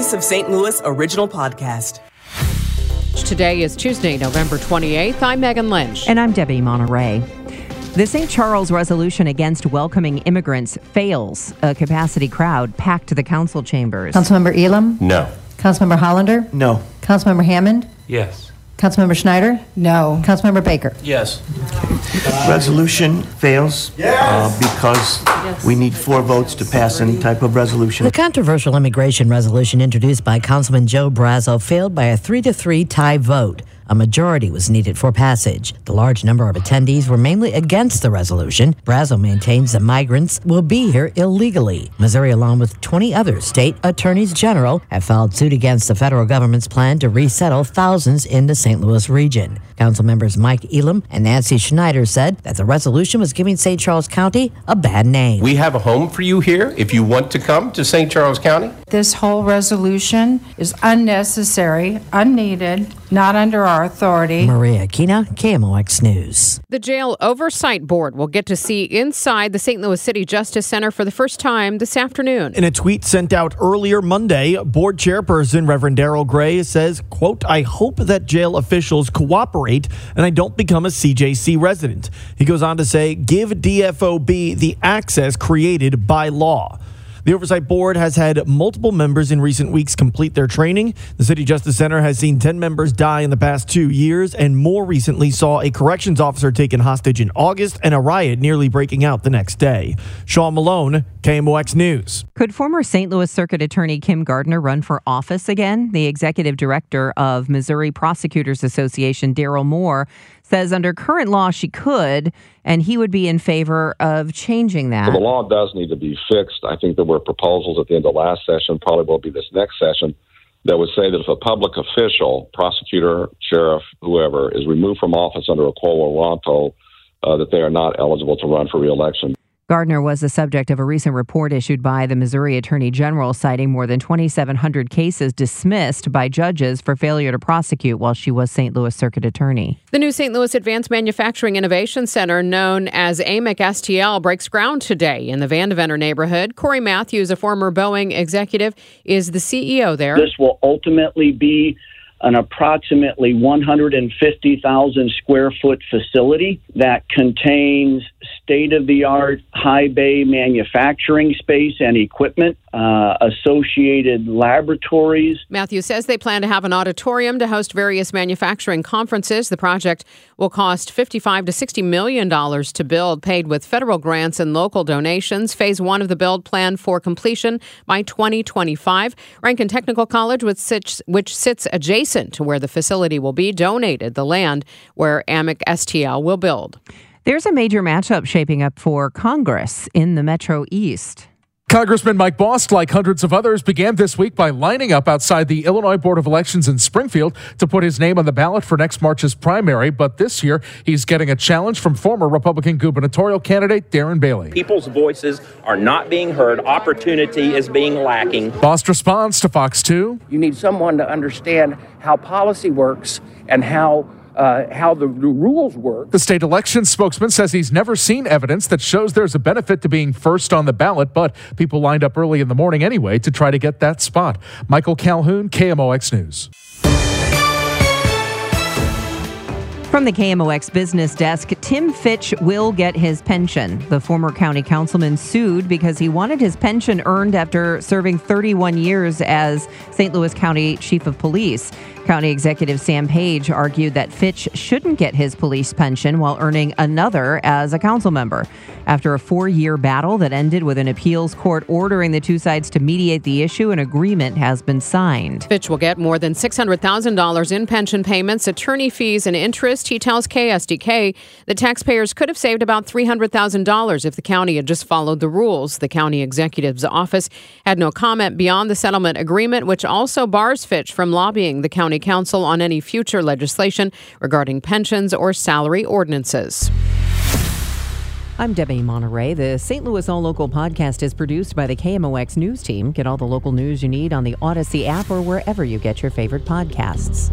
Voice of St. Louis original podcast. Today is Tuesday, November 28th. I'm Megan Lynch. And I'm Debbie Monterey. The St. Charles resolution against welcoming immigrants fails. A capacity crowd packed to the council chambers. Councilmember Elam? No. Councilmember Hollander? No. Councilmember Hammond? Yes. Councilmember Schneider? No. Councilmember Baker? Yes. Resolution fails uh, because we need four votes to pass any type of resolution. The controversial immigration resolution introduced by Councilman Joe Brazil failed by a 3 to 3 tie vote. A majority was needed for passage. The large number of attendees were mainly against the resolution. Brazil maintains the migrants will be here illegally. Missouri, along with 20 other state attorneys general, have filed suit against the federal government's plan to resettle thousands in the St. Louis region. Council members Mike Elam and Nancy Schneider said that the resolution was giving St. Charles County a bad name. We have a home for you here if you want to come to St. Charles County. This whole resolution is unnecessary, unneeded, not under our authority. Maria Kina, KMOX News. The Jail Oversight Board will get to see inside the St. Louis City Justice Center for the first time this afternoon. In a tweet sent out earlier Monday, board chairperson Reverend Daryl Gray says, quote, I hope that jail officials cooperate and I don't become a CJC resident. He goes on to say, give DFOB the access created by law. The Oversight Board has had multiple members in recent weeks complete their training. The City Justice Center has seen 10 members die in the past two years, and more recently saw a corrections officer taken hostage in August and a riot nearly breaking out the next day. Sean Malone, KMOX News. Could former St. Louis Circuit Attorney Kim Gardner run for office again? The executive director of Missouri Prosecutors Association, Daryl Moore, says under current law she could, and he would be in favor of changing that. So the law does need to be fixed. I think there were proposals at the end of last session, probably will be this next session, that would say that if a public official, prosecutor, sheriff, whoever, is removed from office under a quo warranto, uh, that they are not eligible to run for reelection. Gardner was the subject of a recent report issued by the Missouri Attorney General citing more than 2,700 cases dismissed by judges for failure to prosecute while she was St. Louis Circuit Attorney. The new St. Louis Advanced Manufacturing Innovation Center, known as AMIC STL, breaks ground today in the Van Vandeventer neighborhood. Corey Matthews, a former Boeing executive, is the CEO there. This will ultimately be an approximately 150,000 square foot facility that contains state of the art high bay manufacturing space and equipment, uh, associated laboratories. Matthew says they plan to have an auditorium to host various manufacturing conferences. The project will cost 55 to 60 million dollars to build, paid with federal grants and local donations. Phase one of the build planned for completion by 2025. Ranken Technical College, sits, which sits adjacent to where the facility will be, donated the land where AMIC STL will build. There's a major matchup shaping up for Congress in the Metro East. Congressman Mike Bost, like hundreds of others, began this week by lining up outside the Illinois Board of Elections in Springfield to put his name on the ballot for next March's primary. But this year, he's getting a challenge from former Republican gubernatorial candidate Darren Bailey. People's voices are not being heard. Opportunity is being lacking. Bost responds to Fox 2. You need someone to understand how policy works and how uh, how the, the, rules work. The state election spokesman says he's never seen evidence that shows there's a benefit to being first on the ballot, but people lined up early in the morning anyway to try to get that spot. Michael Calhoun, KMOX News. From the KMOX business desk, Tim Fitch will get his pension. The former county councilman sued because he wanted his pension earned after serving 31 years as St. Louis County Chief of Police. County Executive Sam Page argued that Fitch shouldn't get his police pension while earning another as a council member. After a four year battle that ended with an appeals court ordering the two sides to mediate the issue, an agreement has been signed. Fitch will get more than $600,000 in pension payments, attorney fees, and interest. He tells KSDK the taxpayers could have saved about $300,000 if the county had just followed the rules. The county executive's office had no comment beyond the settlement agreement, which also bars Fitch from lobbying the county council on any future legislation regarding pensions or salary ordinances. I'm Debbie Monterey. The St. Louis All Local podcast is produced by the KMOX News Team. Get all the local news you need on the Odyssey app or wherever you get your favorite podcasts.